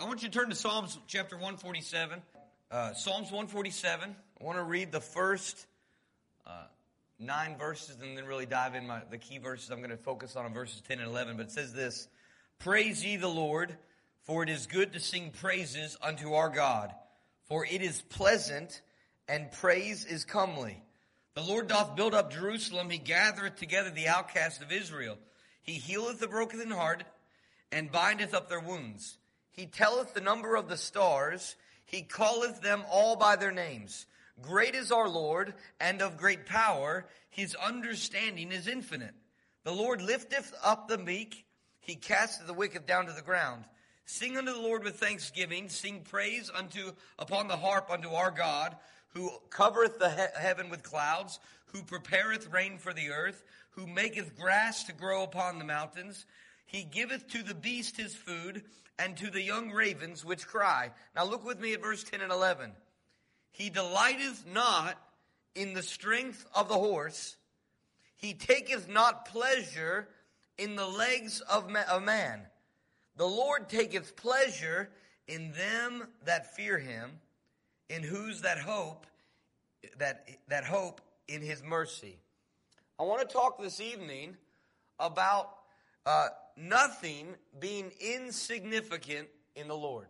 I want you to turn to Psalms chapter 147. Uh, Psalms 147. I want to read the first uh, nine verses and then really dive in my, the key verses. I'm going to focus on verses 10 and 11. But it says this Praise ye the Lord, for it is good to sing praises unto our God, for it is pleasant and praise is comely. The Lord doth build up Jerusalem, he gathereth together the outcasts of Israel. He healeth the broken in heart and bindeth up their wounds. He telleth the number of the stars. He calleth them all by their names. Great is our Lord, and of great power. His understanding is infinite. The Lord lifteth up the meek. He casteth the wicked down to the ground. Sing unto the Lord with thanksgiving. Sing praise unto upon the harp unto our God, who covereth the he- heaven with clouds, who prepareth rain for the earth, who maketh grass to grow upon the mountains. He giveth to the beast his food, and to the young ravens which cry. Now look with me at verse 10 and 11. He delighteth not in the strength of the horse. He taketh not pleasure in the legs of a man. The Lord taketh pleasure in them that fear him, in whose that hope, that, that hope in his mercy. I want to talk this evening about uh, nothing being insignificant in the Lord.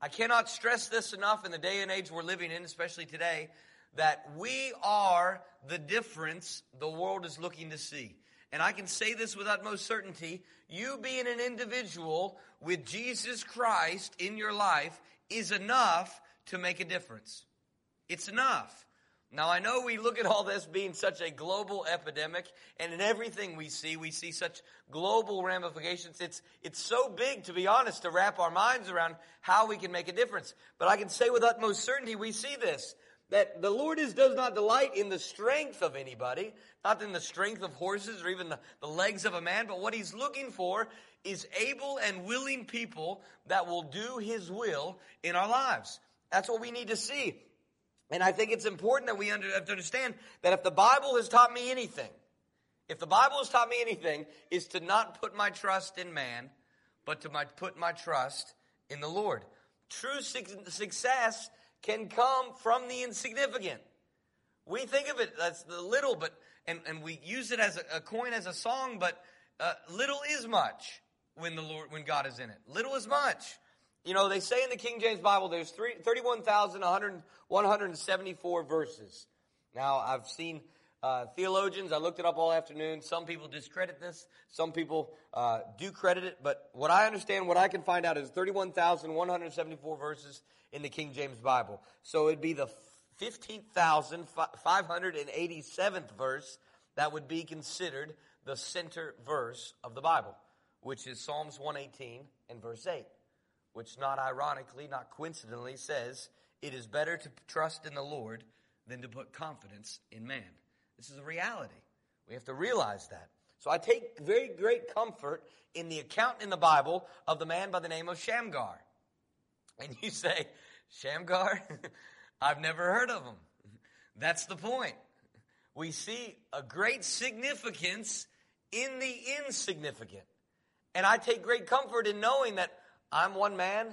I cannot stress this enough in the day and age we're living in, especially today, that we are the difference the world is looking to see. And I can say this with utmost certainty. You being an individual with Jesus Christ in your life is enough to make a difference. It's enough. Now, I know we look at all this being such a global epidemic, and in everything we see, we see such global ramifications. It's, it's so big, to be honest, to wrap our minds around how we can make a difference. But I can say with utmost certainty, we see this. That the Lord is, does not delight in the strength of anybody, not in the strength of horses or even the, the legs of a man, but what He's looking for is able and willing people that will do His will in our lives. That's what we need to see. And I think it's important that we have to understand that if the Bible has taught me anything, if the Bible has taught me anything, is to not put my trust in man, but to my, put my trust in the Lord. True success can come from the insignificant. We think of it as the little, but and, and we use it as a, a coin as a song, but uh, little is much when the Lord when God is in it. Little is much. You know, they say in the King James Bible there's 31,174 verses. Now, I've seen uh, theologians, I looked it up all afternoon. Some people discredit this, some people uh, do credit it, but what I understand, what I can find out is 31,174 verses in the King James Bible. So it'd be the 15,587th verse that would be considered the center verse of the Bible, which is Psalms 118 and verse 8 which not ironically, not coincidentally says, it is better to trust in the Lord than to put confidence in man. This is a reality. We have to realize that. So I take very great comfort in the account in the Bible of the man by the name of Shamgar. And you say, Shamgar? I've never heard of him. That's the point. We see a great significance in the insignificant. And I take great comfort in knowing that I'm one man,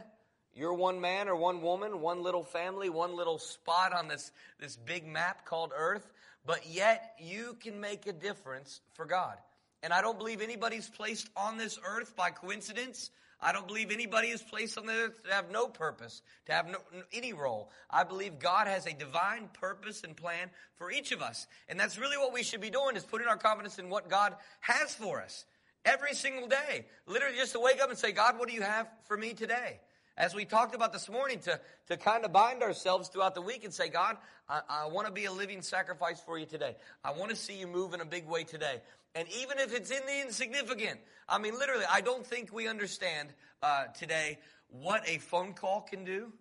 you're one man or one woman, one little family, one little spot on this, this big map called Earth, but yet you can make a difference for God. And I don't believe anybody's placed on this earth by coincidence. I don't believe anybody is placed on the earth to have no purpose, to have no, any role. I believe God has a divine purpose and plan for each of us. And that's really what we should be doing is putting our confidence in what God has for us every single day. Literally just to wake up and say, God, what do you have for me today? As we talked about this morning, to, to kind of bind ourselves throughout the week and say, God, I, I want to be a living sacrifice for you today. I want to see you move in a big way today. And even if it's in the insignificant, I mean, literally, I don't think we understand uh, today what a phone call can do,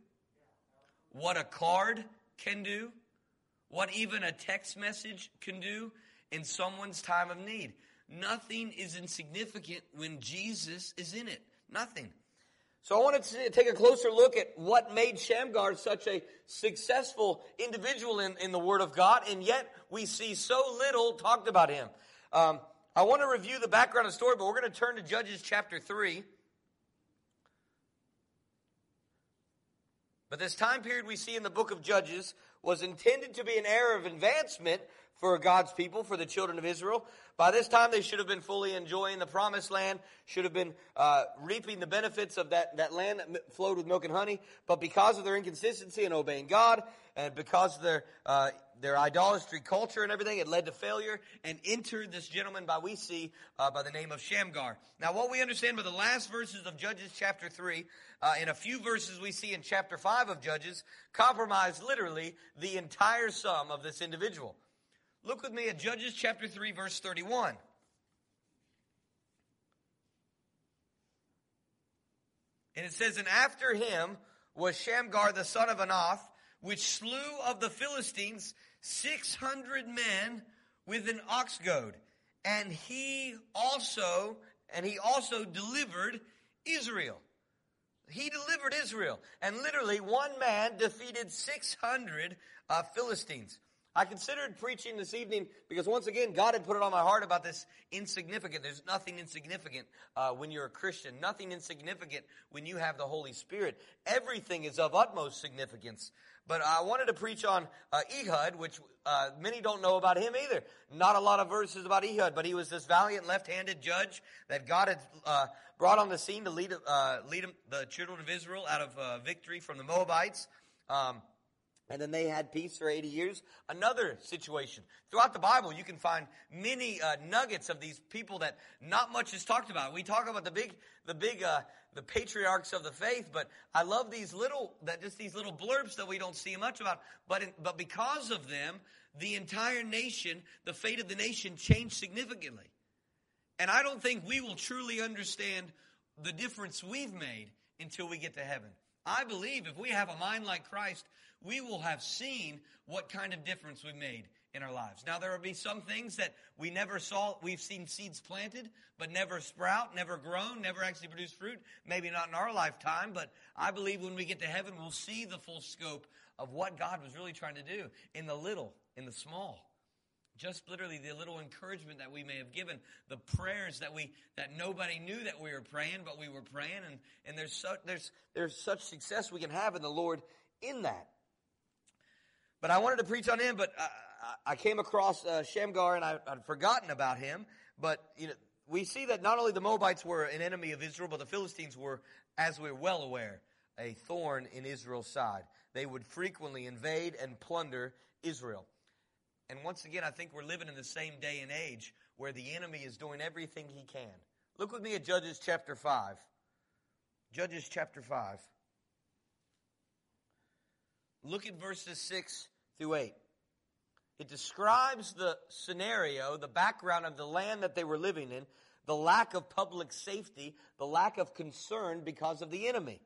what a card can do, what even a text message can do in someone's time of need. Nothing is insignificant when Jesus is in it. Nothing. So I wanted to take a closer look at what made Shamgar such a successful individual in, in the Word of God, and yet we see so little talked about him. Um, I want to review the background of the story, but we're going to turn to Judges chapter 3. But this time period we see in the book of Judges was intended to be an era of advancement for God's people, for the children of Israel. By this time, they should have been fully enjoying the promised land, should have been uh, reaping the benefits of that, that land that flowed with milk and honey. But because of their inconsistency in obeying God, and because of their, uh, their idolatry culture and everything, it led to failure and entered this gentleman by we see uh, by the name of Shamgar. Now, what we understand by the last verses of Judges chapter 3, uh, in a few verses we see in chapter 5 of Judges, compromise literally the entire sum of this individual. Look with me at Judges chapter 3, verse 31. And it says, And after him was Shamgar the son of Anath, which slew of the Philistines 600 men with an ox goad. And he also, and he also delivered Israel. He delivered Israel. And literally, one man defeated 600 uh, Philistines. I considered preaching this evening because once again, God had put it on my heart about this insignificant. There's nothing insignificant uh, when you're a Christian. Nothing insignificant when you have the Holy Spirit. Everything is of utmost significance. But I wanted to preach on uh, Ehud, which uh, many don't know about him either. Not a lot of verses about Ehud, but he was this valiant left-handed judge that God had uh, brought on the scene to lead uh, lead him, the children of Israel out of uh, victory from the Moabites. Um, and then they had peace for 80 years. Another situation. Throughout the Bible, you can find many uh, nuggets of these people that not much is talked about. We talk about the big, the big, uh, the patriarchs of the faith, but I love these little, that just these little blurbs that we don't see much about. But, in, but because of them, the entire nation, the fate of the nation changed significantly. And I don't think we will truly understand the difference we've made until we get to heaven. I believe if we have a mind like Christ, we will have seen what kind of difference we made in our lives. Now, there will be some things that we never saw. We've seen seeds planted, but never sprout, never grown, never actually produce fruit. Maybe not in our lifetime, but I believe when we get to heaven, we'll see the full scope of what God was really trying to do in the little, in the small. Just literally the little encouragement that we may have given, the prayers that we that nobody knew that we were praying, but we were praying, and and there's there's there's such success we can have in the Lord in that. But I wanted to preach on him, but I, I came across uh, Shamgar and I, would forgotten about him. But you know, we see that not only the Moabites were an enemy of Israel, but the Philistines were, as we're well aware, a thorn in Israel's side. They would frequently invade and plunder Israel. And once again, I think we're living in the same day and age where the enemy is doing everything he can. Look with me at Judges chapter 5. Judges chapter 5. Look at verses 6 through 8. It describes the scenario, the background of the land that they were living in, the lack of public safety, the lack of concern because of the enemy.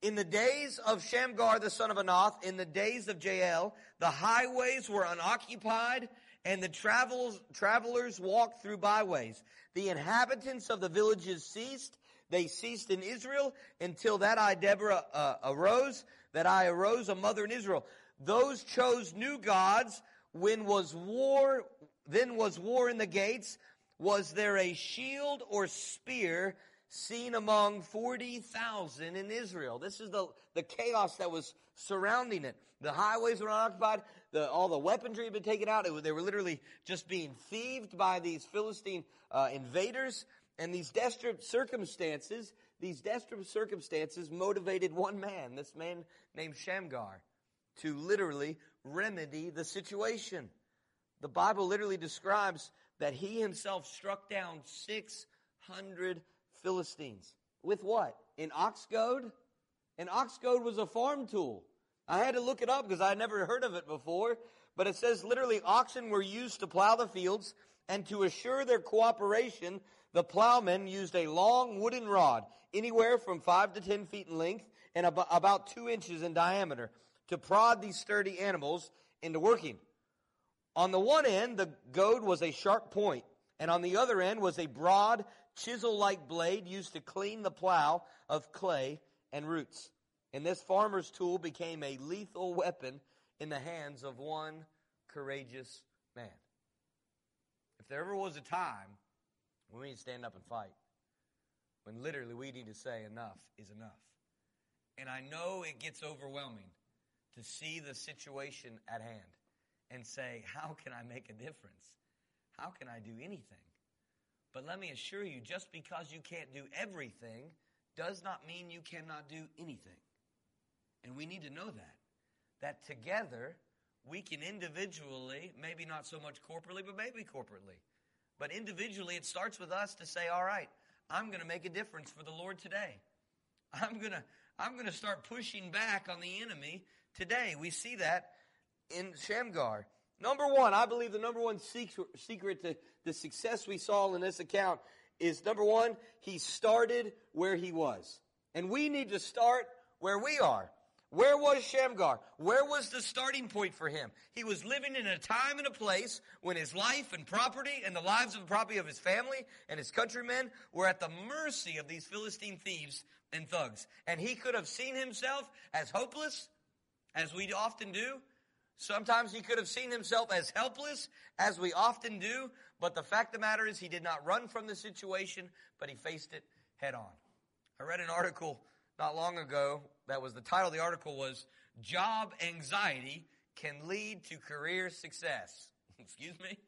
In the days of Shamgar the son of Anath, in the days of Jael, the highways were unoccupied and the travels, travelers walked through byways. The inhabitants of the villages ceased. They ceased in Israel until that I, Deborah, uh, arose that I arose a mother in Israel. Those chose new gods. When was war, then was war in the gates. Was there a shield or spear seen among 40,000 in Israel? This is the, the chaos that was surrounding it. The highways were unoccupied. The, all the weaponry had been taken out. Was, they were literally just being thieved by these Philistine uh, invaders. And these desperate circumstances these desperate circumstances motivated one man, this man named Shamgar, to literally remedy the situation. The Bible literally describes that he himself struck down 600 Philistines. With what? An ox goad? An ox goad was a farm tool. I had to look it up because I had never heard of it before. But it says literally oxen were used to plow the fields and to assure their cooperation, the plowmen used a long wooden rod, anywhere from five to ten feet in length and ab- about two inches in diameter, to prod these sturdy animals into working. On the one end, the goad was a sharp point, and on the other end was a broad, chisel-like blade used to clean the plow of clay and roots. And this farmer's tool became a lethal weapon in the hands of one courageous man. If there ever was a time when we need to stand up and fight, when literally we need to say enough is enough. And And I know it gets overwhelming to see the situation at hand and say, How can I make a difference? How can I do anything? But let me assure you, just because you can't do everything does not mean you cannot do anything. And we need to know that. That together, we can individually, maybe not so much corporately, but maybe corporately. But individually, it starts with us to say, all right, I'm going to make a difference for the Lord today. I'm going to, I'm going to start pushing back on the enemy today. We see that in Shamgar. Number one, I believe the number one secret to the success we saw in this account is number one, he started where he was. And we need to start where we are. Where was Shamgar? Where was the starting point for him? He was living in a time and a place when his life and property and the lives of the property of his family and his countrymen were at the mercy of these Philistine thieves and thugs. And he could have seen himself as hopeless, as we often do. Sometimes he could have seen himself as helpless, as we often do. But the fact of the matter is, he did not run from the situation, but he faced it head on. I read an article not long ago that was the title of the article was Job Anxiety Can Lead to Career Success. Excuse me?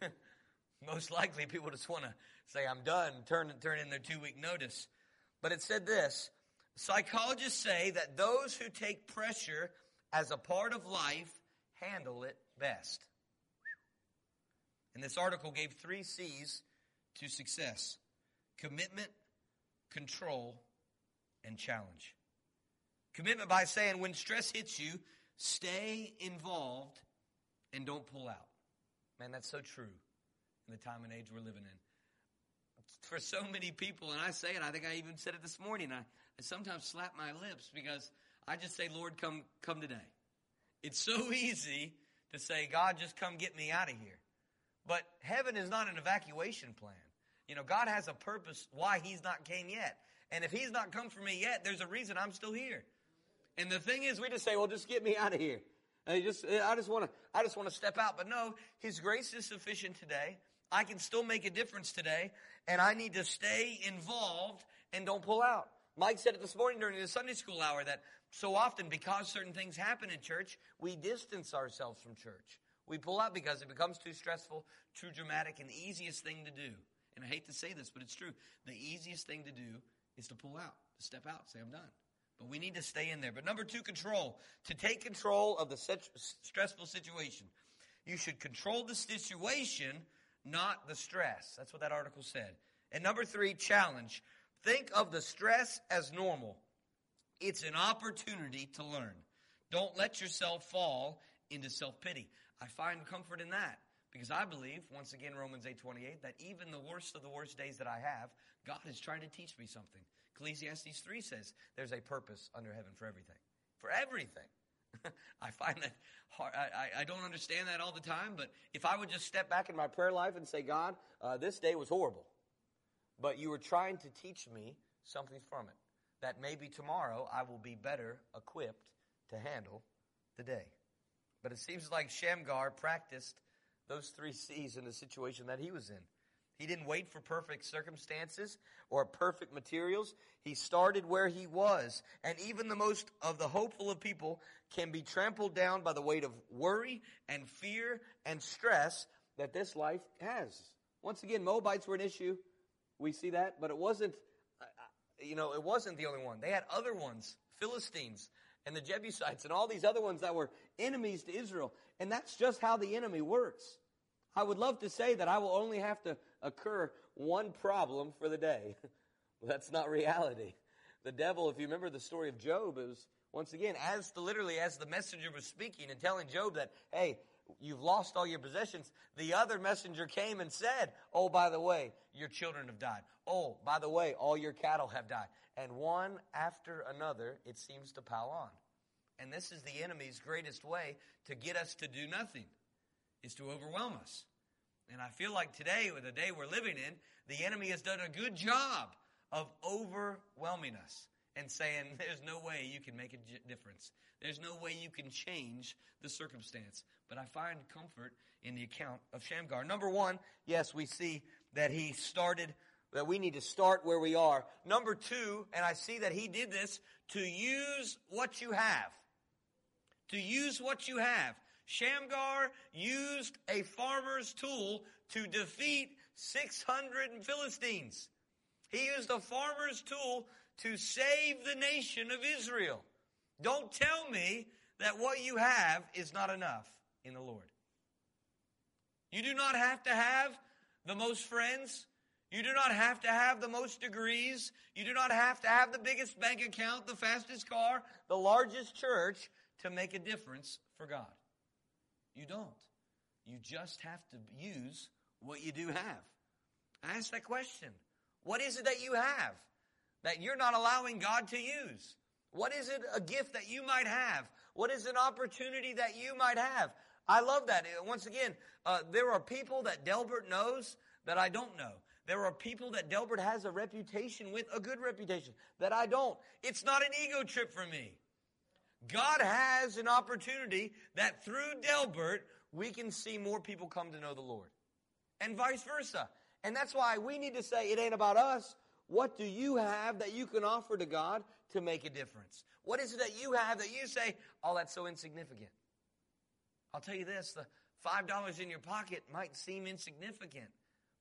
Most likely people just want to say, I'm done, turn, turn in their two week notice. But it said this Psychologists say that those who take pressure as a part of life handle it best. And this article gave three C's to success commitment, control, and challenge. Commitment by saying, when stress hits you, stay involved and don't pull out. Man, that's so true in the time and age we're living in. For so many people, and I say it, I think I even said it this morning, I, I sometimes slap my lips because I just say, Lord, come, come today. It's so easy to say, God, just come get me out of here. But heaven is not an evacuation plan. You know, God has a purpose why He's not came yet. And if he's not come for me yet, there's a reason I'm still here. And the thing is, we just say, well, just get me out of here. I just, I just want to, I just want to step out. But no, His grace is sufficient today. I can still make a difference today, and I need to stay involved and don't pull out. Mike said it this morning during the Sunday school hour that so often, because certain things happen in church, we distance ourselves from church. We pull out because it becomes too stressful, too dramatic, and the easiest thing to do. And I hate to say this, but it's true. The easiest thing to do is to pull out, to step out, say, I'm done. But we need to stay in there. But number two, control. To take control of the stressful situation. You should control the situation, not the stress. That's what that article said. And number three, challenge. Think of the stress as normal. It's an opportunity to learn. Don't let yourself fall into self-pity. I find comfort in that because I believe, once again, Romans 8.28, that even the worst of the worst days that I have, God is trying to teach me something. Ecclesiastes 3 says there's a purpose under heaven for everything. For everything. I find that hard. I, I, don't understand that all the time, but if I would just step back in my prayer life and say, God, uh, this day was horrible, but you were trying to teach me something from it, that maybe tomorrow I will be better equipped to handle the day. But it seems like Shamgar practiced those three C's in the situation that he was in. He didn't wait for perfect circumstances or perfect materials. He started where he was. And even the most of the hopeful of people can be trampled down by the weight of worry and fear and stress that this life has. Once again, Moabites were an issue. We see that, but it wasn't, you know, it wasn't the only one. They had other ones, Philistines and the Jebusites and all these other ones that were enemies to Israel. And that's just how the enemy works. I would love to say that I will only have to occur one problem for the day. well, that's not reality. The devil, if you remember the story of Job, it was once again, as the, literally as the messenger was speaking and telling Job that, hey, you've lost all your possessions, the other messenger came and said, oh, by the way, your children have died. Oh, by the way, all your cattle have died. And one after another, it seems to pile on. And this is the enemy's greatest way to get us to do nothing, is to overwhelm us. And I feel like today, with the day we're living in, the enemy has done a good job of overwhelming us and saying, there's no way you can make a difference. There's no way you can change the circumstance. But I find comfort in the account of Shamgar. Number one, yes, we see that he started that we need to start where we are. Number two, and I see that he did this, to use what you have. To use what you have. Shamgar used a farmer's tool to defeat 600 Philistines. He used a farmer's tool to save the nation of Israel. Don't tell me that what you have is not enough in the Lord. You do not have to have the most friends. You do not have to have the most degrees. You do not have to have the biggest bank account, the fastest car, the largest church to make a difference for God. You don't. You just have to use what you do have. I Ask that question. What is it that you have that you're not allowing God to use? What is it a gift that you might have? What is an opportunity that you might have? I love that. Once again, uh, there are people that Delbert knows that I don't know. There are people that Delbert has a reputation with, a good reputation, that I don't. It's not an ego trip for me. God has an opportunity that through Delbert, we can see more people come to know the Lord. And vice versa. And that's why we need to say it ain't about us. What do you have that you can offer to God to make a difference? What is it that you have that you say, oh, that's so insignificant? I'll tell you this the $5 in your pocket might seem insignificant,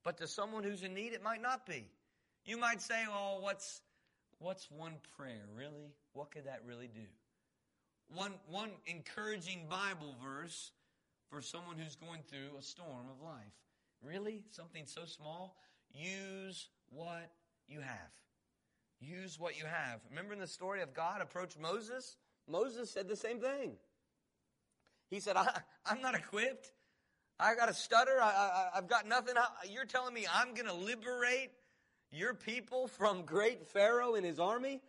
but to someone who's in need, it might not be. You might say, oh, what's, what's one prayer, really? What could that really do? One, one encouraging Bible verse for someone who's going through a storm of life. Really? Something so small? Use what you have. Use what you have. Remember in the story of God approached Moses? Moses said the same thing. He said, I, am not equipped. I got a stutter. I, have got nothing. You're telling me I'm going to liberate your people from great Pharaoh and his army?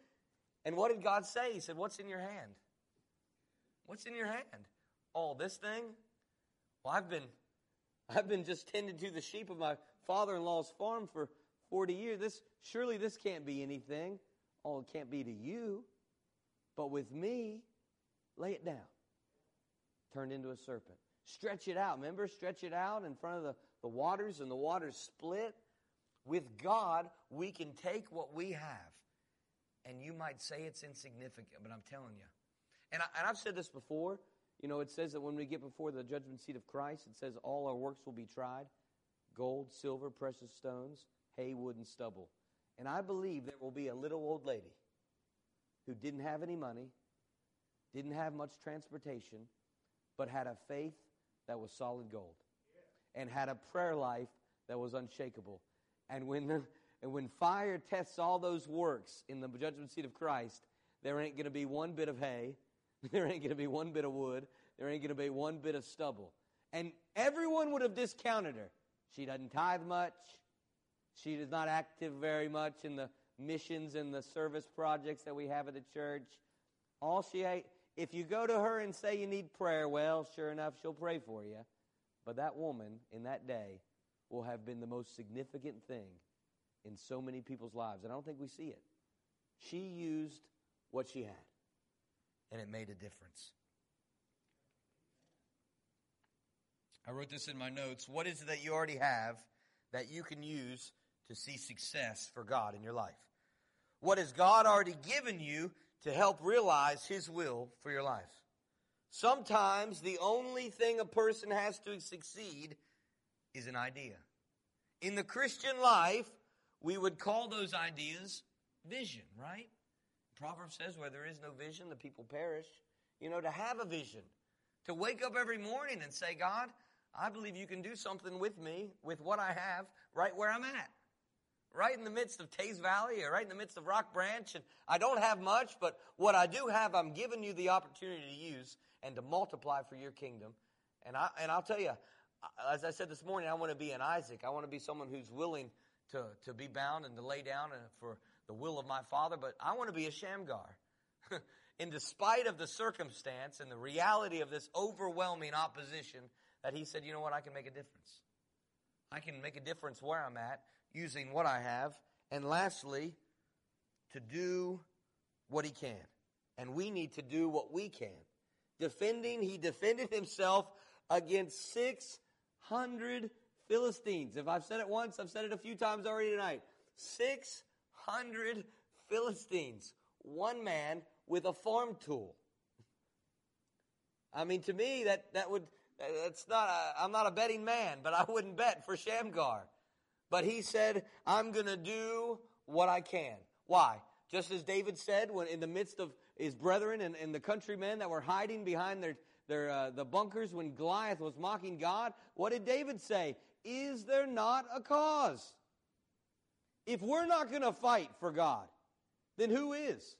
And what did God say? He said, What's in your hand? What's in your hand? Oh, this thing? Well, I've been I've been just tending to the sheep of my father-in-law's farm for 40 years. This surely this can't be anything. Oh, it can't be to you. But with me, lay it down. Turned into a serpent. Stretch it out. Remember, stretch it out in front of the, the waters, and the waters split. With God, we can take what we have. And you might say it's insignificant, but I'm telling you. And, I, and I've said this before. You know, it says that when we get before the judgment seat of Christ, it says all our works will be tried gold, silver, precious stones, hay, wood, and stubble. And I believe there will be a little old lady who didn't have any money, didn't have much transportation, but had a faith that was solid gold and had a prayer life that was unshakable. And when, the, and when fire tests all those works in the judgment seat of Christ, there ain't going to be one bit of hay, there ain't going to be one bit of wood, there ain't going to be one bit of stubble. And everyone would have discounted her. She doesn't tithe much. She is not active very much in the missions and the service projects that we have at the church. All she if you go to her and say you need prayer, well, sure enough, she'll pray for you. But that woman in that day will have been the most significant thing in so many people's lives. And I don't think we see it. She used what she had, and it made a difference. I wrote this in my notes. What is it that you already have that you can use to see success for God in your life? What has God already given you to help realize His will for your life? Sometimes the only thing a person has to succeed is an idea. In the Christian life, we would call those ideas vision, right? Proverbs says, where there is no vision, the people perish. You know, to have a vision, to wake up every morning and say, God, I believe you can do something with me, with what I have, right where I'm at. Right in the midst of Teays Valley or right in the midst of Rock Branch. And I don't have much, but what I do have, I'm giving you the opportunity to use and to multiply for your kingdom. And, I, and I'll tell you, as I said this morning, I want to be an Isaac. I want to be someone who's willing to, to be bound and to lay down uh, for the will of my Father, but I want to be a Shamgar. in despite of the circumstance and the reality of this overwhelming opposition, that he said, you know what, I can make a difference. I can make a difference where I'm at using what I have. And lastly, to do what he can. And we need to do what we can. Defending, he defended himself against 600 Philistines. If I've said it once, I've said it a few times already tonight. 600 Philistines. One man with a farm tool. I mean, to me, that, that would, that's not, I'm not a betting man, but I wouldn't bet for Shamgar. But he said, I'm going to do what I can. Why? Just as David said, when in the midst of his brethren and, and the countrymen that were hiding behind their, their, uh, the bunkers when Goliath was mocking God, what did David say? Is there not a cause? If we're not going to fight for God, then who is?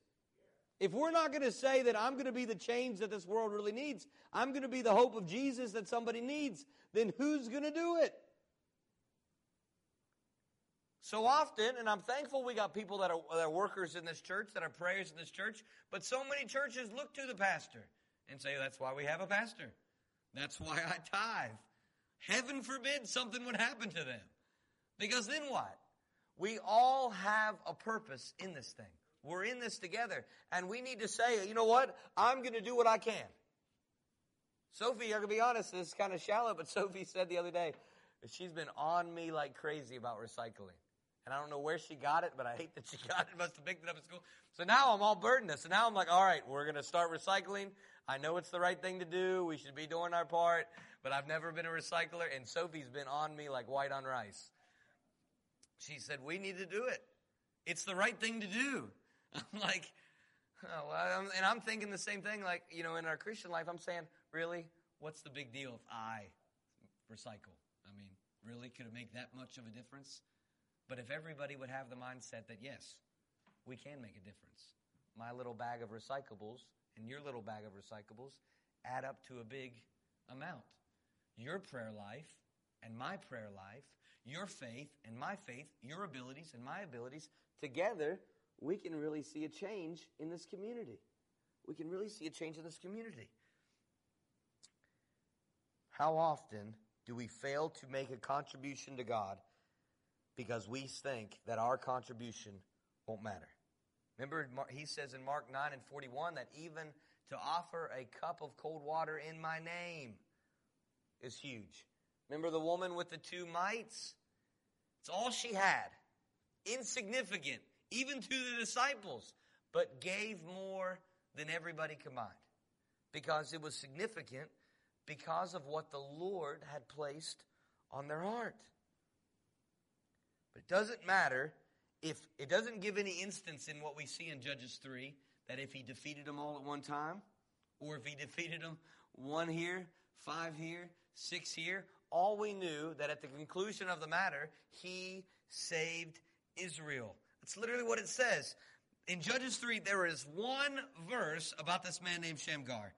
If we're not going to say that I'm going to be the change that this world really needs, I'm going to be the hope of Jesus that somebody needs, then who's going to do it? So often, and I'm thankful we got people that are, that are workers in this church, that are prayers in this church, but so many churches look to the pastor and say, that's why we have a pastor. That's why I tithe. Heaven forbid something would happen to them. Because then what? We all have a purpose in this thing. We're in this together. And we need to say, you know what? I'm going to do what I can. Sophie, I'm going to be honest, this is kind of shallow, but Sophie said the other day, she's been on me like crazy about recycling. And I don't know where she got it, but I hate that she got it. Must have picked it up at school. So now I'm all burdened. So now I'm like, all right, we're going to start recycling. I know it's the right thing to do. We should be doing our part. But I've never been a recycler. And Sophie's been on me like white on rice. She said, we need to do it. It's the right thing to do. I'm like, oh, well, and I'm thinking the same thing. Like, you know, in our Christian life, I'm saying, really? What's the big deal if I recycle? I mean, really? Could it make that much of a difference? But if everybody would have the mindset that, yes, we can make a difference. My little bag of recyclables and your little bag of recyclables add up to a big amount. Your prayer life and my prayer life, your faith and my faith, your abilities and my abilities, together, we can really see a change in this community. We can really see a change in this community. How often do we fail to make a contribution to God because we think that our contribution won't matter? Remember, he says in Mark 9 and 41 that even to offer a cup of cold water in my name is huge. Remember the woman with the two mites? It's all she had. Insignificant, even to the disciples, but gave more than everybody combined. Because it was significant because of what the Lord had placed on their heart. But it doesn't matter if it doesn't give any instance in what we see in Judges 3 that if he defeated them all at one time, or if he defeated them one here, five here, six here, all we knew that at the conclusion of the matter, he saved Israel. That's literally what it says. In Judges 3, there is one verse about this man named Shamgar.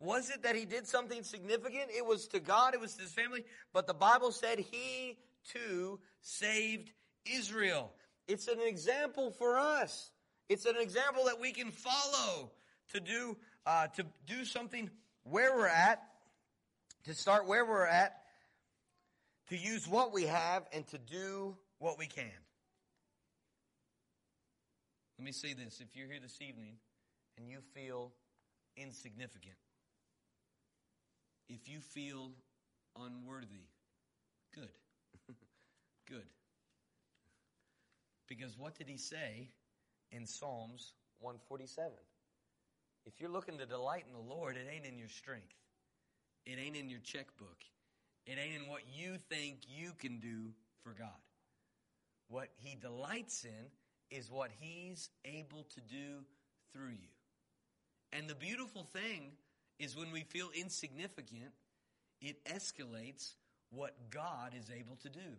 Was it that he did something significant? It was to God, it was to his family, but the Bible said he too saved Israel. It's an example for us. It's an example that we can follow to do uh, to do something where we're at, to start where we're at, to use what we have, and to do what we can. Let me say this: if you're here this evening and you feel insignificant, if you feel unworthy, good, good. Because what did he say in Psalms 147? If you're looking to delight in the Lord, it ain't in your strength. It ain't in your checkbook. It ain't in what you think you can do for God. What he delights in is what he's able to do through you. And the beautiful thing is when we feel insignificant, it escalates what God is able to do.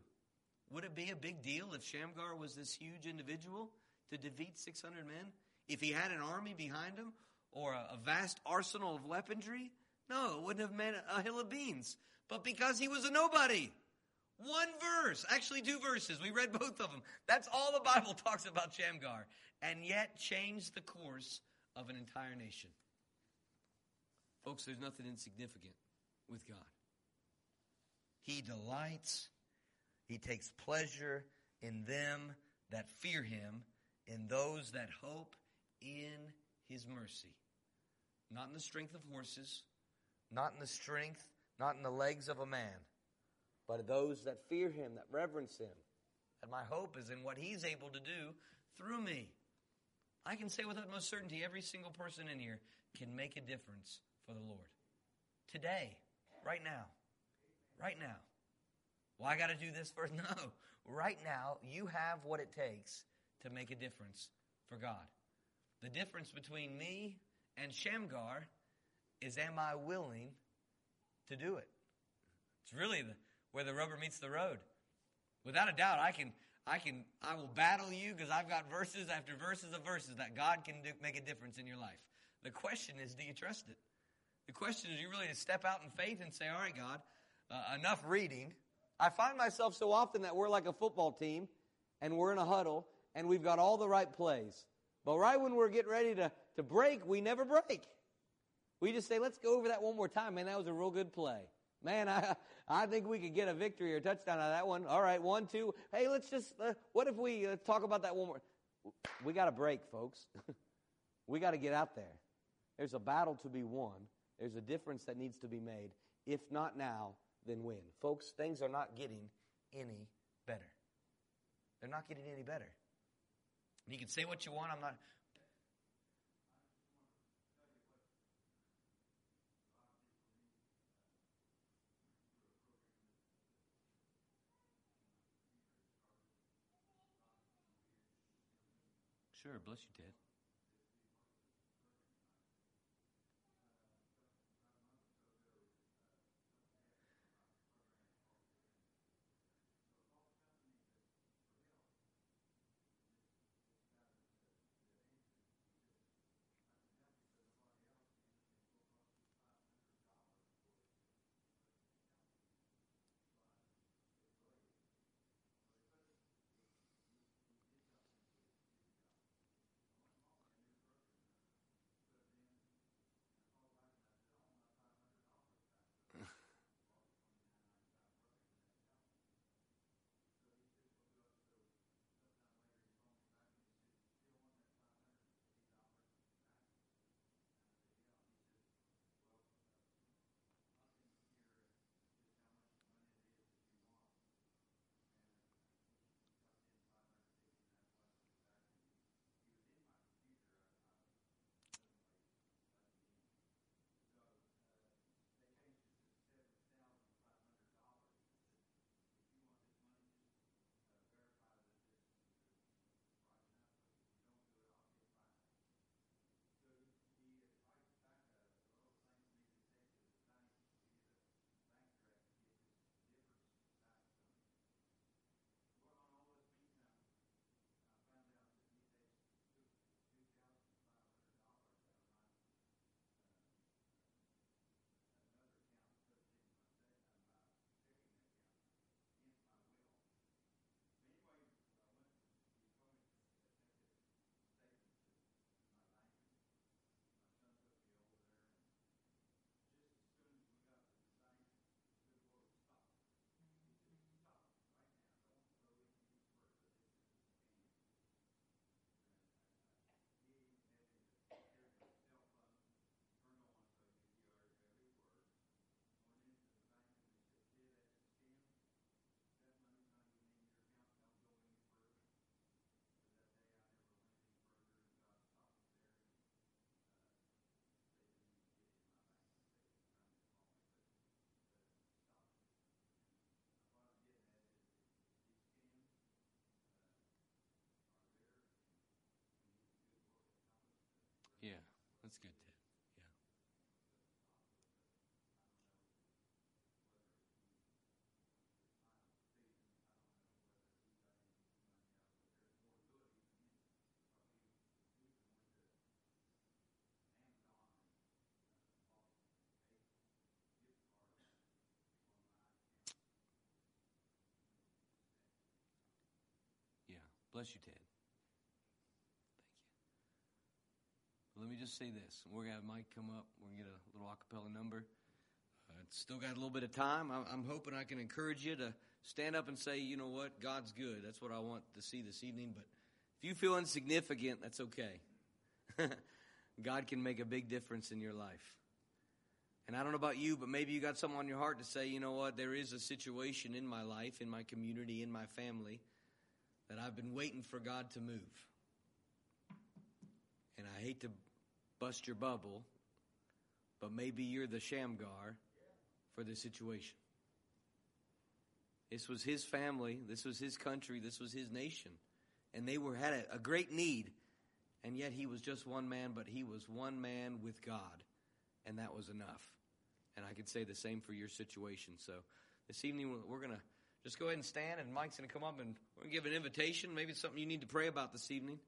Would it be a big deal if Shamgar was this huge individual to defeat 600 men? If he had an army behind him or a, vast arsenal of weaponry? No, it wouldn't have meant a hill of beans. But because he was a nobody. One verse, actually two verses. We read both of them. That's all the Bible talks about Shamgar. And yet changed the course of an entire nation. Folks, there's nothing insignificant with God. He delights he takes pleasure in them that fear him, in those that hope in his mercy. Not in the strength of horses, not in the strength, not in the legs of a man, but those that fear him, that reverence him, And my hope is in what He's able to do through me. I can say with utmost certainty every single person in here can make a difference for the Lord. Today, right now, right now. Well, I got to do this first. No. Right now, you have what it takes to make a difference for God. The difference between me and Shamgar is am I willing to do it? It's really the, where the rubber meets the road. Without a doubt, I can, I can, I will battle you because I've got verses after verses of verses that God can do, make a difference in your life. The question is, do you trust it? The question is, you really to step out in faith and say, all right, God, uh, enough reading. I find myself so often that we're like a football team and we're in a huddle and we've got all the right plays. But right when we're getting ready to, to break, we never break. We just say, let's go over that one more time. Man, that was a real good play. Man, I, I think we could get a victory or a touchdown out of that one. All right, one, two. Hey, let's just, uh, what if we uh, talk about that one more? We got to break, folks. we got to get out there. There's a battle to be won. There's a difference that needs to be made. If not now, then when? Folks, things are not getting any better. They're not getting any better. You can say what you want. I'm not. Sure, bless you, Ted. Yeah, that's good, Ted. Yeah. Yeah. Bless you, Ted. Me just say this. We're going to have Mike come up. We're going to get a little acapella number. Uh, still got a little bit of time. I'm, I'm hoping I can encourage you to stand up and say, you know what, God's good. That's what I want to see this evening. But if you feel insignificant, that's okay. God can make a big difference in your life. And I don't know about you, but maybe you got something on your heart to say, you know what, there is a situation in my life, in my community, in my family that I've been waiting for God to move. And I hate to bust your bubble, but maybe you're the Shamgar for the situation. This was his family, this was his country, this was his nation. And they were had a, a great need. And yet he was just one man, but he was one man with God. And that was enough. And I could say the same for your situation. So this evening we're going to just go ahead and stand, and Mike's going to come up and we're going to give an invitation. Maybe it's something you need to pray about this evening.